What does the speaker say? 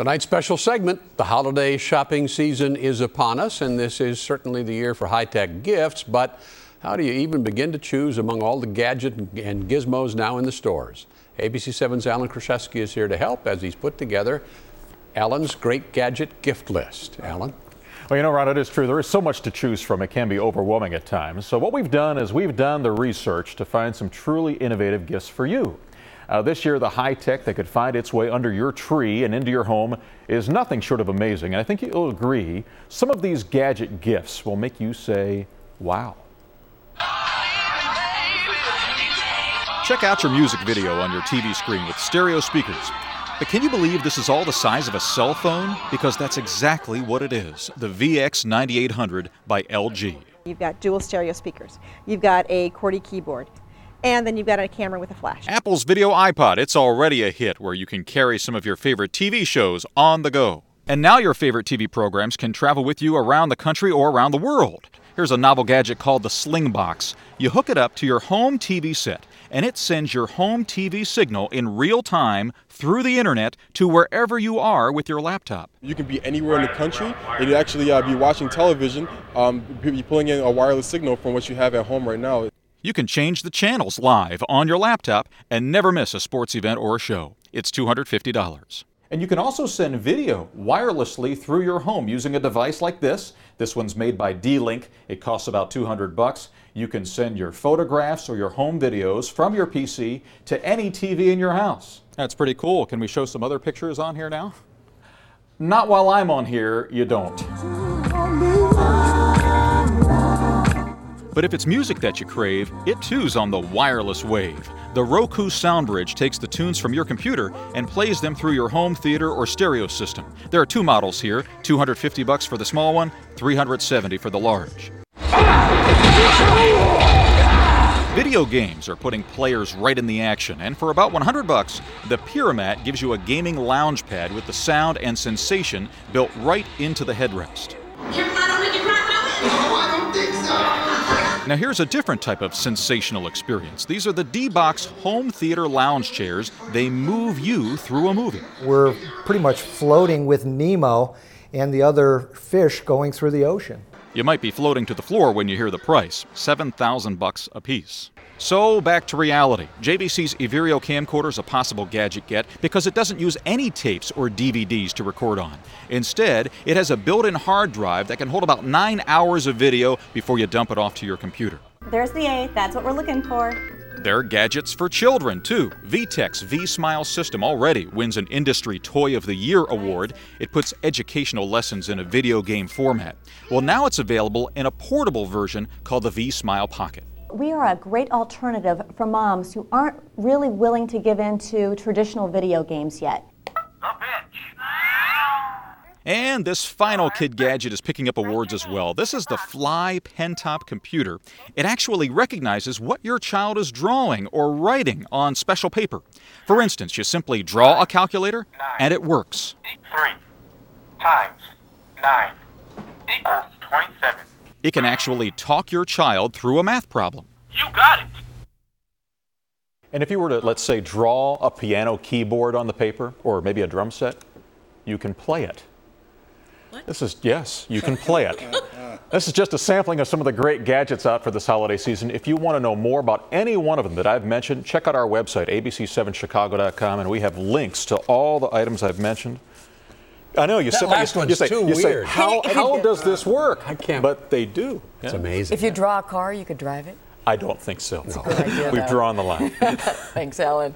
Tonight's special segment the holiday shopping season is upon us, and this is certainly the year for high tech gifts. But how do you even begin to choose among all the gadgets and gizmos now in the stores? ABC 7's Alan Krashesky is here to help as he's put together Alan's great gadget gift list. Alan? Well, you know, Ron, it is true. There is so much to choose from. It can be overwhelming at times. So, what we've done is we've done the research to find some truly innovative gifts for you. Uh, this year, the high tech that could find its way under your tree and into your home is nothing short of amazing. And I think you'll agree, some of these gadget gifts will make you say, wow. Check out your music video on your TV screen with stereo speakers. But can you believe this is all the size of a cell phone? Because that's exactly what it is the VX9800 by LG. You've got dual stereo speakers. You've got a QWERTY keyboard. And then you've got a camera with a flash. Apple's Video iPod, it's already a hit where you can carry some of your favorite TV shows on the go. And now your favorite TV programs can travel with you around the country or around the world. Here's a novel gadget called the Slingbox. You hook it up to your home TV set, and it sends your home TV signal in real time through the internet to wherever you are with your laptop. You can be anywhere in the country and you actually uh, be watching television, um, be pulling in a wireless signal from what you have at home right now. You can change the channels live on your laptop and never miss a sports event or a show. It's $250. And you can also send video wirelessly through your home using a device like this. This one's made by D-Link. It costs about 200 bucks. You can send your photographs or your home videos from your PC to any TV in your house. That's pretty cool. Can we show some other pictures on here now? Not while I'm on here, you don't. But if it's music that you crave, it too's on the wireless wave. The Roku SoundBridge takes the tunes from your computer and plays them through your home theater or stereo system. There are two models here, 250 bucks for the small one, 370 for the large. Video games are putting players right in the action, and for about 100 bucks, the Pyramat gives you a gaming lounge pad with the sound and sensation built right into the headrest. Now, here's a different type of sensational experience. These are the D Box home theater lounge chairs. They move you through a movie. We're pretty much floating with Nemo and the other fish going through the ocean. You might be floating to the floor when you hear the price 7,000 bucks a piece. So back to reality. JVC's Everio camcorder is a possible gadget get because it doesn't use any tapes or DVDs to record on. Instead, it has a built-in hard drive that can hold about 9 hours of video before you dump it off to your computer. There's the A, that's what we're looking for. There are gadgets for children, too. VTech's V Smile system already wins an Industry Toy of the Year award. It puts educational lessons in a video game format. Well, now it's available in a portable version called the V Smile Pocket. We are a great alternative for moms who aren't really willing to give in to traditional video games yet. And this final kid gadget is picking up awards as well. This is the Fly Pentop computer. It actually recognizes what your child is drawing or writing on special paper. For instance, you simply draw a calculator and it works. 3 times 9 equals 27. It can actually talk your child through a math problem. You got it. And if you were to, let's say, draw a piano keyboard on the paper or maybe a drum set, you can play it. What? This is, yes, you can play it. this is just a sampling of some of the great gadgets out for this holiday season. If you want to know more about any one of them that I've mentioned, check out our website, abc7chicago.com, and we have links to all the items I've mentioned. I know you, that say, last you, one's you say, too you say weird. how, how does this uh, work? I can't. But they do. It's Yeah. amazing. If you draw a car, you could drive it. I don't think so. Good idea, We've though. drawn the line. Thanks, Alan.